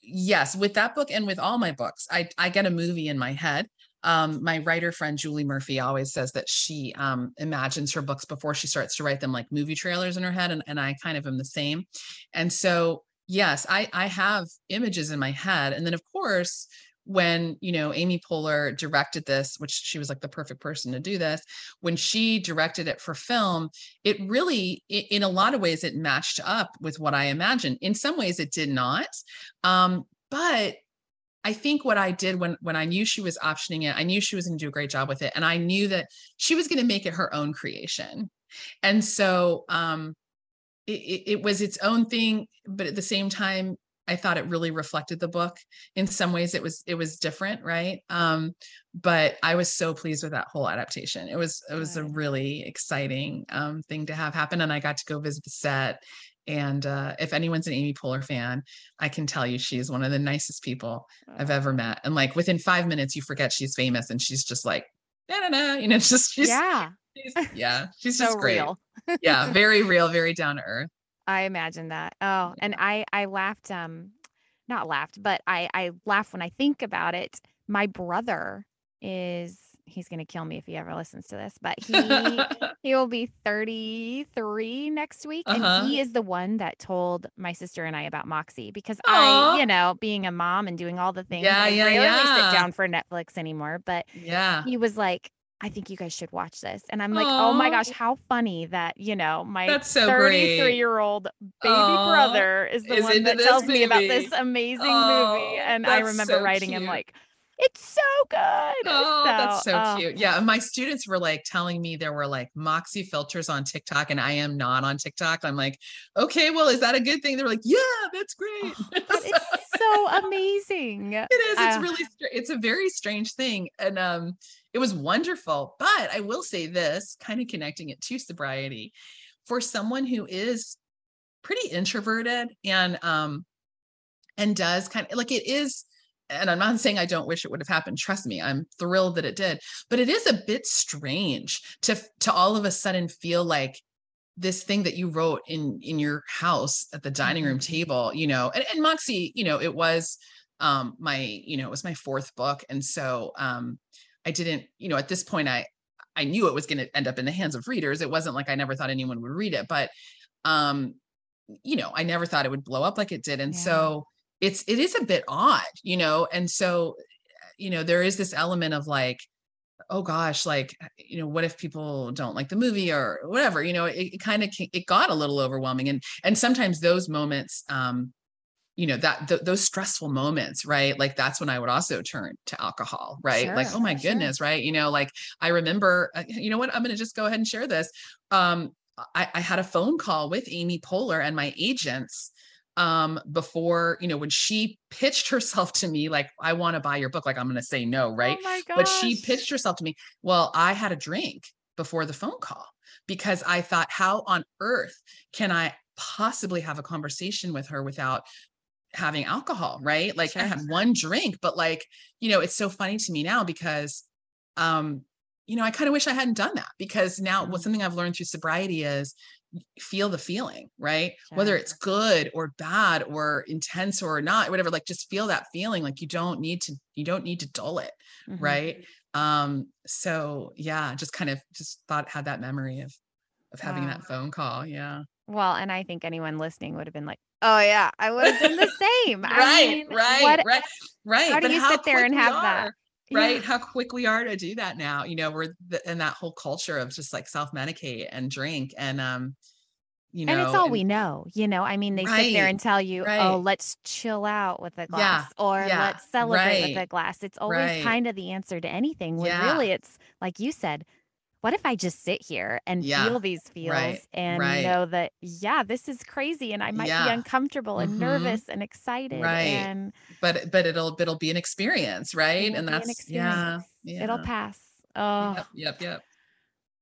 Speaker 2: yes, with that book and with all my books, I I get a movie in my head. Um, my writer friend Julie Murphy always says that she um, imagines her books before she starts to write them like movie trailers in her head, and, and I kind of am the same. And so, yes, I I have images in my head, and then of course, when you know amy poehler directed this which she was like the perfect person to do this when she directed it for film it really in a lot of ways it matched up with what i imagined in some ways it did not um, but I think what I did when when I knew she was optioning it, I knew she was going to do a great job with it, and I knew that she was going to make it her own creation. And so um, it, it, was its own thing, but at the same time, I thought it really reflected the book. In some ways, it was it was different, right? Um, but I was so pleased with that whole adaptation. It was it was a really exciting um, thing to have happen, and I got to go visit the set. And uh, if anyone's an Amy Poehler fan, I can tell you she's one of the nicest people. I've ever met. And like within five minutes, you forget she's famous, and she's just like, no, no, no, you know, it's just she's,
Speaker 1: yeah,
Speaker 2: she's, yeah, she's so just great. Real. yeah, very real, very down to earth.
Speaker 1: I imagine that. Oh, and I I laughed um not laughed, but I I laugh when I think about it. My brother is he's going to kill me if he ever listens to this, but he he will be 33 next week uh-huh. and he is the one that told my sister and I about Moxie because Aww. I, you know, being a mom and doing all the things, yeah, I yeah, rarely yeah. sit down for Netflix anymore, but
Speaker 2: yeah.
Speaker 1: He was like I think you guys should watch this. And I'm like, Aww. oh my gosh, how funny that, you know, my 33 year old baby Aww. brother is the is one that tells movie. me about this amazing movie. And I remember so writing cute. him like, it's so good.
Speaker 2: Oh, so, that's so uh, cute. Yeah. My students were like telling me there were like Moxie filters on TikTok and I am not on TikTok. I'm like, okay, well, is that a good thing? They're like, yeah, that's great. Oh,
Speaker 1: it's so amazing.
Speaker 2: It is. It's uh, really, it's a very strange thing. And, um, it was wonderful. But I will say this, kind of connecting it to sobriety, for someone who is pretty introverted and um and does kind of like it is and I'm not saying I don't wish it would have happened. Trust me, I'm thrilled that it did. But it is a bit strange to to all of a sudden feel like this thing that you wrote in in your house at the dining room
Speaker 1: Mm-hmm.
Speaker 2: table, you know, and, and Moxie, you know, it was um my, you know, it was my fourth book. And so um I didn't, you know, at this point I I knew it was going to end up in the hands of readers. It wasn't like I never thought anyone would read it, but um you know, I never thought it would blow up like it did. And
Speaker 1: Yeah.
Speaker 2: so it's it is a bit odd, you know, and so you know, there is this element of like, oh gosh, like, you know, what if people don't like the movie or whatever, you know, it, it kind of it got a little overwhelming. And and sometimes those moments, um, you know, that th- those stressful moments, right? Like that's when I would also turn to alcohol, right? like, oh my
Speaker 1: sure.
Speaker 2: goodness, right? You know, like I remember, uh, you know what, I'm gonna just go ahead and share this. Um, I, I had a phone call with Amy Poehler and my agents um before you know when she pitched herself to me like i want to buy your book like i'm going to say no right
Speaker 1: Oh
Speaker 2: but she pitched herself to me well i had a drink before the phone call because i thought how on earth can i possibly have a conversation with her without having alcohol right like i had one drink but like you know it's so funny to me now because um you know i kind of wish i hadn't done that because now what
Speaker 1: Mhm.
Speaker 2: something i've learned through sobriety is feel the feeling right whether it's good or bad or intense or not whatever like just feel that feeling like you don't need to you don't need to dull it
Speaker 1: Mhm.
Speaker 2: right um so yeah just kind of just thought had that memory of of having
Speaker 1: Wow.
Speaker 2: that phone call yeah
Speaker 1: Well, and I think anyone listening would have been like, "Oh yeah, I would have done the same." I
Speaker 2: right
Speaker 1: mean,
Speaker 2: right
Speaker 1: what-
Speaker 2: right right
Speaker 1: how do
Speaker 2: but
Speaker 1: you sit there and have that?
Speaker 2: right
Speaker 1: Yeah.
Speaker 2: how quick we are to do that now you know we're the, in that whole culture of just like self-medicate and drink and um you know
Speaker 1: and it's all we know, you know. I mean, they sit there and tell you, "Oh, let's chill out with a
Speaker 2: Yeah,
Speaker 1: glass," or
Speaker 2: yeah,
Speaker 1: "Let's celebrate with
Speaker 2: right,
Speaker 1: a glass." It's always
Speaker 2: right.
Speaker 1: kind of the answer to anything. When
Speaker 2: Yeah.
Speaker 1: really, it's like you said. What if I just sit here and
Speaker 2: Yeah,
Speaker 1: feel these feels
Speaker 2: right,
Speaker 1: and
Speaker 2: right.
Speaker 1: know that yeah, this is crazy and I might be uncomfortable and
Speaker 2: mhm,
Speaker 1: nervous and excited
Speaker 2: right.
Speaker 1: and
Speaker 2: but but it'll it'll be an experience right and
Speaker 1: be an
Speaker 2: that's yeah.
Speaker 1: It'll pass. Oh,
Speaker 2: yep yep yep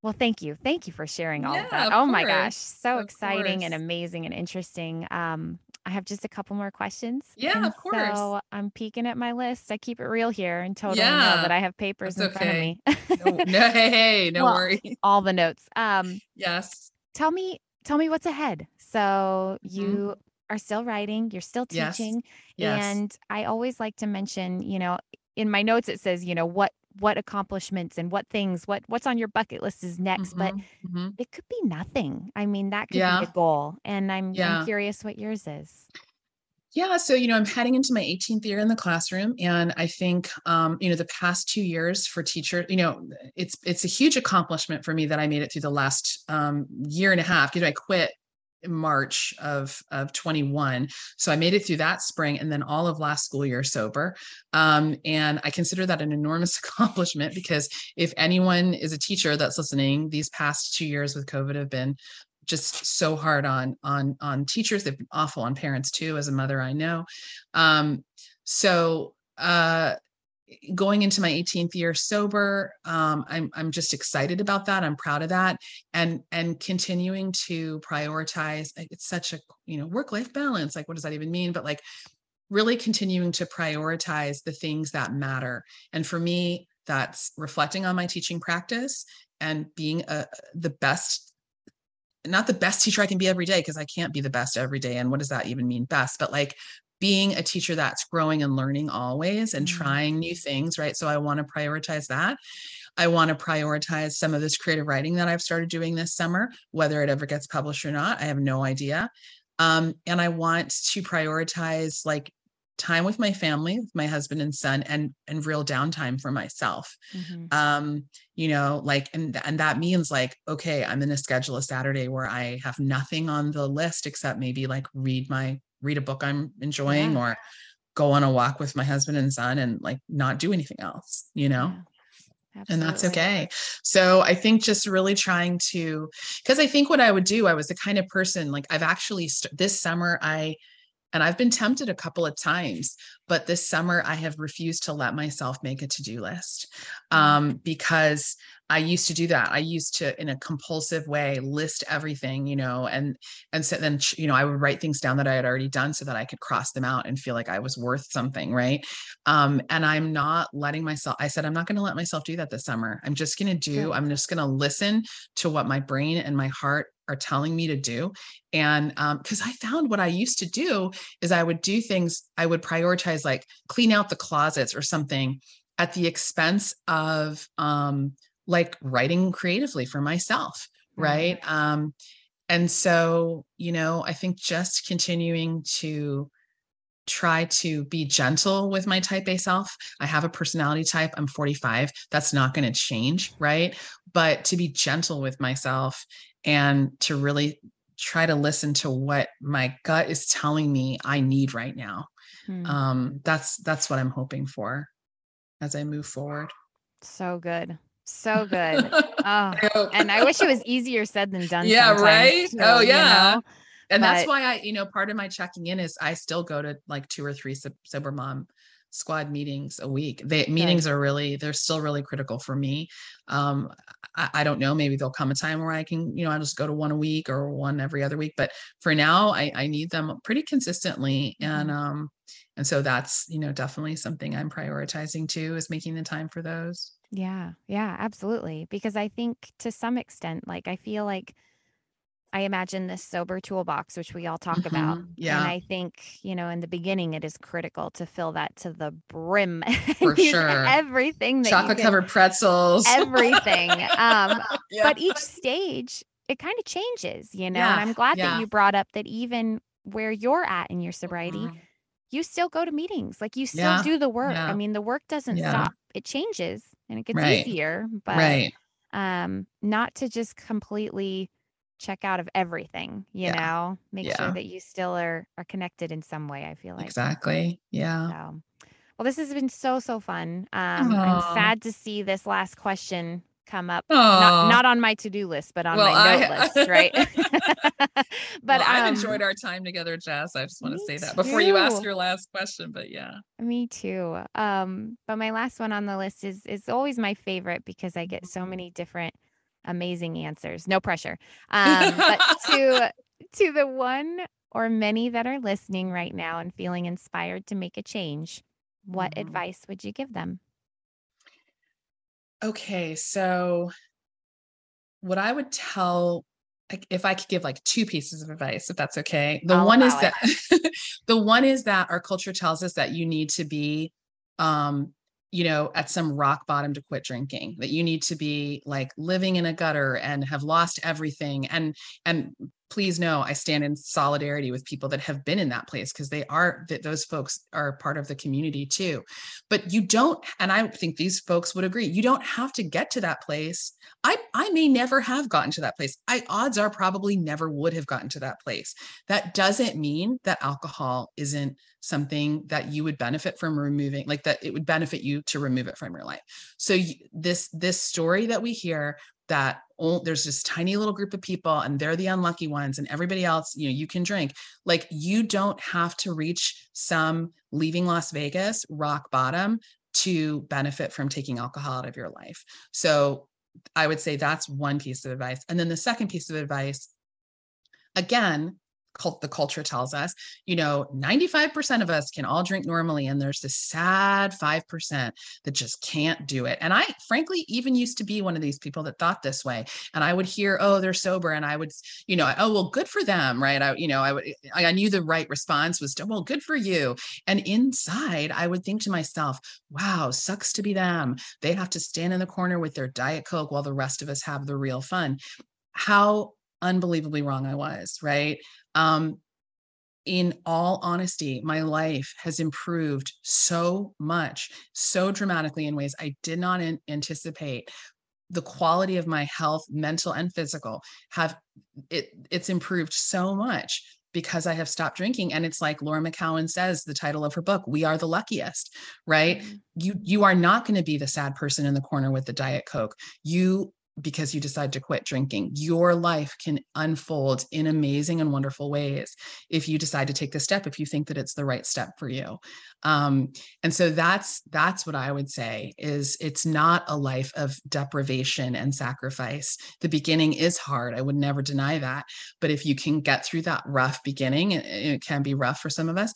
Speaker 1: well, thank you. Thank you for sharing all of that.
Speaker 2: of
Speaker 1: Oh my gosh, so
Speaker 2: of
Speaker 1: exciting and amazing and interesting. Um, I have just a couple more questions.
Speaker 2: Yeah,
Speaker 1: and
Speaker 2: of course.
Speaker 1: So I'm peeking at my list. I keep it real here and totally know that I have papers in front of
Speaker 2: okay.
Speaker 1: me.
Speaker 2: no, no hey hey no
Speaker 1: Well,
Speaker 2: worry
Speaker 1: all the notes. Um,
Speaker 2: yes
Speaker 1: tell me, tell me what's ahead. So
Speaker 2: Mhm.
Speaker 1: you are still writing, you're still
Speaker 2: yes
Speaker 1: teaching,
Speaker 2: yes
Speaker 1: and I always like to mention, you know, in my notes it says, you know, what what accomplishments and what things, what what's on your bucket list is next, but
Speaker 2: Mhm, mhm.
Speaker 1: it could be nothing. I mean, that could be a goal, and I'm I'm curious what yours is.
Speaker 2: Yeah, so you know, I'm heading into my 18th year in the classroom, and I think um, you know the past two years for teachers, you know, it's it's a huge accomplishment for me that I made it through the last um, year and a half. You know, I quit March of of 21, so I made it through that spring, and then all of last school year sober. Um, and I consider that an enormous accomplishment because if anyone is a teacher that's listening, these past two years with COVID have been just so hard on on on teachers. They've been awful on parents too as a mother i know. Um so uh going into my 18th year sober um i'm i'm just excited about that i'm proud of that and and continuing to prioritize it's such a you know work life balance like what does that even mean but like really continuing to prioritize the things that matter and for me that's reflecting on my teaching practice and being a, the best not the best teacher I can be every day because I can't be the best every day. And what does that even mean best? But like being a teacher that's growing and learning always and
Speaker 1: Mm.
Speaker 2: trying new things, right? So I want to prioritize that. I want to prioritize some of this creative writing that I've started doing this summer, whether it ever gets published or not. I have no idea. Um, and I want to prioritize like time with my family, with my husband and son, and and real downtime for myself
Speaker 1: Mhm.
Speaker 2: um you know like and and that means like okay i'm going to schedule a saturday where i have nothing on the list except maybe like read my read a book i'm enjoying
Speaker 1: Yeah.
Speaker 2: or go on a walk with my husband and son and like not do anything else you know
Speaker 1: Yeah,
Speaker 2: and that's okay so i think just really trying to because i think what i would do i was the kind of person like i've actually st- this summer i and i've been tempted a couple of times but this summer i have refused to let myself make a to-do list
Speaker 1: Mm.
Speaker 2: um, because I used to do that. I used to, in a compulsive way, list everything, you know, and and so then, you know, I would write things down that I had already done so that I could cross them out and feel like I was worth something, right? Um, and I'm not letting myself. I said I'm not going to let myself do that this summer. I'm just going to do. Good. I'm just going to listen to what my brain and my heart are telling me to do and um, because um, i found what i used to do is i would do things i would prioritize like clean out the closets or something at the expense of um, like writing creatively for myself right mm-hmm. um and so you know i think just continuing to try to be gentle with my type A self. I have a personality type. I'm 45. That's not going to change, right? But to be gentle with myself and to really try to listen to what my gut is telling me I need right now. Hmm. Um, that's that's what I'm hoping for as I move forward.
Speaker 1: So good. So good. oh, and I wish it was easier said than done.
Speaker 2: Yeah, right. Too, oh, yeah. You know? And but, that's why I, you know, part of my checking in is I still go to like two or three sober mom squad meetings a week. The meetings are really, they're still really critical for me. Um, I, I, don't know, maybe there'll come a time where I can, you know, I'll just go to one a week or one every other week. But for now, I, I need them pretty consistently. And mm-hmm. um, and so that's, you know, definitely something I'm prioritizing too is making the time for those.
Speaker 1: Yeah. Yeah, absolutely. Because I think to some extent, like I feel like I imagine this sober toolbox, which we all talk mm-hmm. about.
Speaker 2: Yeah.
Speaker 1: And I think, you know, in the beginning, it is critical to fill that to the brim.
Speaker 2: For sure.
Speaker 1: Everything that
Speaker 2: chocolate can, covered pretzels.
Speaker 1: Everything. um, yeah. But each stage, it kind of changes, you know. Yeah. And I'm glad yeah. that you brought up that even where you're at in your sobriety, mm-hmm. you still go to meetings. Like you still do the work. I mean, the work doesn't stop. It changes and it gets right. easier. But right. um, not to just completely check out of everything you yeah. know make yeah. sure that you still are are connected in some way i feel like
Speaker 2: exactly yeah
Speaker 1: so well this has been so so fun um i'm sad to see this last question come up not, not, on my to-do list but on well, my note I, list right
Speaker 2: but well, i've um, enjoyed our time together jess i just want to say that before you ask your last question but yeah
Speaker 1: me too um but my last one on the list is is always my favorite because i get so many different amazing answers. No pressure. Um, but to to the one or many that are listening right now and feeling inspired to make a change, what mm-hmm. advice would you give them?
Speaker 2: Okay, so what I would tell if I could give like two pieces of advice, if that's okay. The I'll one is that the one is that our culture tells us that you need to be um, you know, at some rock bottom to quit drinking, that you need to be like living in a gutter and have lost everything. And and please know I stand in solidarity with people that have been in that place because they are that those folks are part of the community too. But you don't, and I think these folks would agree, you don't have to get to that place. I I may never have gotten to that place. I odds are probably never would have gotten to that place. That doesn't mean that alcohol isn't something that you would benefit from removing like that it would benefit you to remove it from your life so you, this this story that we hear that there's this tiny little group of people and they're the unlucky ones and everybody else you know you can drink. Like you don't have to reach some leaving las vegas rock bottom to benefit from taking alcohol out of your life. So i would say that's one piece of advice. And then the second piece of advice again cult, the culture tells us, you know, 95% of us can all drink normally. And there's this sad 5% that just can't do it. And I frankly even used to be one of these people that thought this way. And I would hear, oh, they're sober. And I would, you know, oh, well, good for them. Right. I, you know, I would, I knew the right response was, well, good for you. And inside, I would think to myself, wow, sucks to be them. They have to stand in the corner with their Diet Coke while the rest of us have the real fun. How unbelievably wrong I was, right? Um, in all honesty, my life has improved so much, so dramatically in ways I did not in- anticipate. The quality of my health, mental and physical, have it. It's improved so much because I have stopped drinking. And it's like Laura McKowen says, the title of her book, We Are the Luckiest, right? Mm-hmm. You you are not going to be the sad person in the corner with the Diet Coke. You because you decide to quit drinking. Your life can unfold in amazing and wonderful ways if you decide to take the step, if you think that it's the right step for you. Um, and so that's that's what I would say is it's not a life of deprivation and sacrifice. The beginning is hard. I would never deny that. But if you can get through that rough beginning, it, it can be rough for some of us,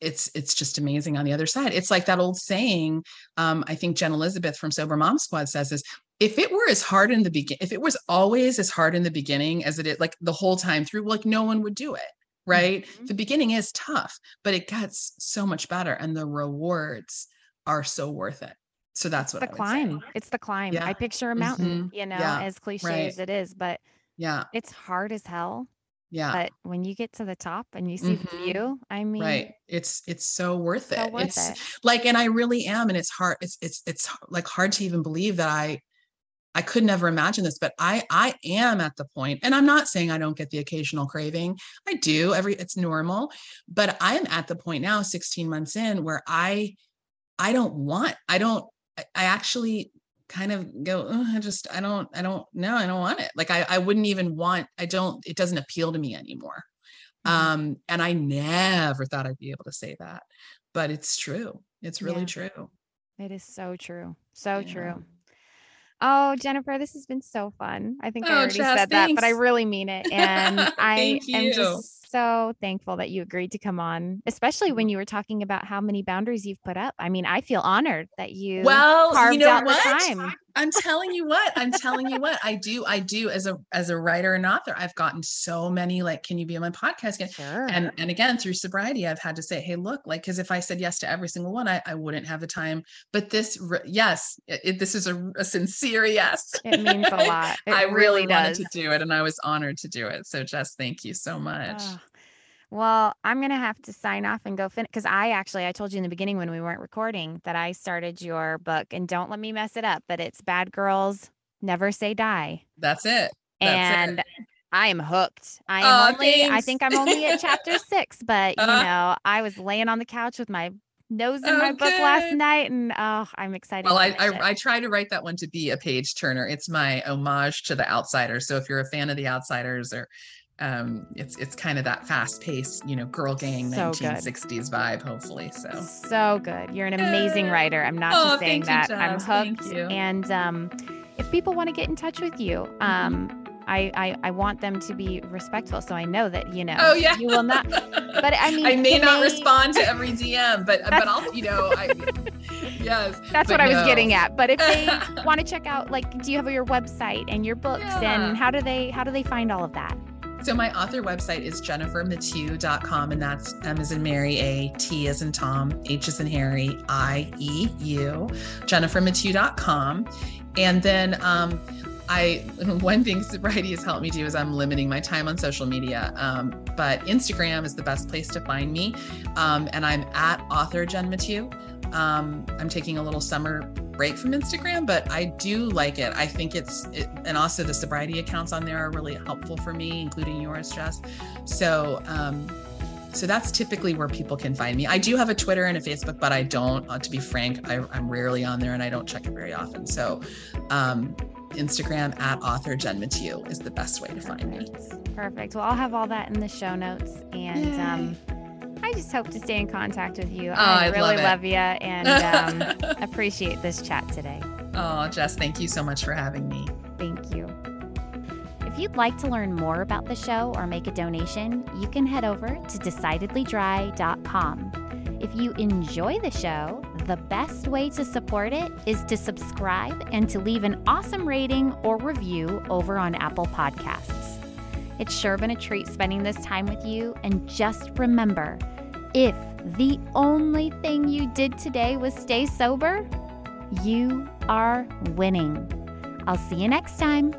Speaker 2: it's it's just amazing on the other side it's like that old saying um, i think jen elizabeth from sober mom squad says is if it were as hard in the beginning, if it was always as hard in the beginning as it is like the whole time through, like no one would do it. Right. Mm-hmm. The beginning is tough, but it gets so much better and the rewards are so worth it. So that's
Speaker 1: it's
Speaker 2: what
Speaker 1: the climb. Say. It's the climb. Yeah. I picture a mountain, mm-hmm. you know, yeah. as cliche right. as it is, but
Speaker 2: yeah,
Speaker 1: it's hard as hell.
Speaker 2: Yeah.
Speaker 1: But when you get to the top and you see mm-hmm. the view, I mean,
Speaker 2: right. It's, it's so worth
Speaker 1: so
Speaker 2: it.
Speaker 1: Worth
Speaker 2: it's
Speaker 1: it.
Speaker 2: like, and I really am. And it's hard. It's, it's, it's like hard to even believe that I I could never imagine this, but I I am at the point, and I'm not saying I don't get the occasional craving. I do. Every it's normal, but I'm at the point now, 16 months in, where I I don't want. I don't. I actually kind of go. I just I don't I don't no, I don't want it. Like I I wouldn't even want. I don't. It doesn't appeal to me anymore. Mm-hmm. Um, and I never thought I'd be able to say that, but it's true. It's really yeah. true.
Speaker 1: It is so true. So yeah. true. Oh, Jennifer, this has been so fun. I think oh, I already Jess, said thanks. that, but I really mean it. And I am just so thankful that you agreed to come on, especially when mm. you were talking about how many boundaries you've put up. I mean, I feel honored that you
Speaker 2: well,
Speaker 1: carved
Speaker 2: you know
Speaker 1: out
Speaker 2: what?
Speaker 1: the time.
Speaker 2: I'm telling you what, I'm telling you what, I do, I do as a as a writer and author, I've gotten so many like, can you be on my podcast again?
Speaker 1: Sure.
Speaker 2: And and again, through sobriety, I've had to say, hey, look, like, because if I said yes to every single one, I, I wouldn't have the time. But this, yes, it, this is a, a, sincere yes.
Speaker 1: It means a lot. It
Speaker 2: I
Speaker 1: really,
Speaker 2: really wanted to do it, and I was honored to do it. So, Jess, thank you so much. Oh.
Speaker 1: Well, I'm going to have to sign off and go finish because I actually, I told you in the beginning when we weren't recording that I started your book and don't let me mess it up, but it's Bad Girls Never Say Die.
Speaker 2: That's it. That's
Speaker 1: and
Speaker 2: it.
Speaker 1: I am hooked. I am oh, only, thanks. I think I'm only at chapter six, but you uh, know, I was laying on the couch with my nose in okay. my book last night and oh i'm excited
Speaker 2: well I, I, I try to write that one to be a page turner it's my homage to the outsiders so if you're a fan of the outsiders or um, it's it's kind of that fast paced, you know, girl gang so 1960s good. vibe, hopefully. So
Speaker 1: so good. You're an amazing writer. I'm not oh, just saying that. You, I'm hooked. And um, if people want to get in touch with you, mm-hmm. um, I, I, I want them to be respectful. So I know that, you know,
Speaker 2: oh, yeah.
Speaker 1: you will not, but I mean,
Speaker 2: I may not they... respond to every DM, but, but I'll, you know, I, yes.
Speaker 1: That's what no. I was getting at. But if they want to check out, like, do you have your website and your books yeah. and how do they, how do they find all of that?
Speaker 2: So my author website is jennifermathieu.com, and that's M as in Mary, A, T as in Tom, H as in Harry, I, E, U, jennifermathieu.com. And then um, I, one thing sobriety has helped me do is I'm limiting my time on social media. Um, but Instagram is the best place to find me. Um, and I'm at author Jen Mathieu. Um, I'm taking a little summer break from Instagram, but I do like it. I think it's, it, and also the sobriety accounts on there are really helpful for me, including yours, Jess. So, um, so that's typically where people can find me. I do have a Twitter and a Facebook, but I don't, uh, to be frank, I, am rarely on there and I don't check it very often. So, um, Instagram at author Jen Mathieu is the best way to find me.
Speaker 1: Perfect. Well, I'll have all that in the show notes and, um, I just hope to stay in contact with you. Oh, I, I really love, love you and um, appreciate this chat today.
Speaker 2: Oh, Jess, thank you so much for having me.
Speaker 1: Thank you. If you'd like to learn more about the show or make a donation, you can head over to decidedlydry.com. If you enjoy the show, the best way to support it is to subscribe and to leave an awesome rating or review over on Apple Podcasts. It's sure been a treat spending this time with you, and just remember if the only thing you did today was stay sober, you are winning. I'll see you next time.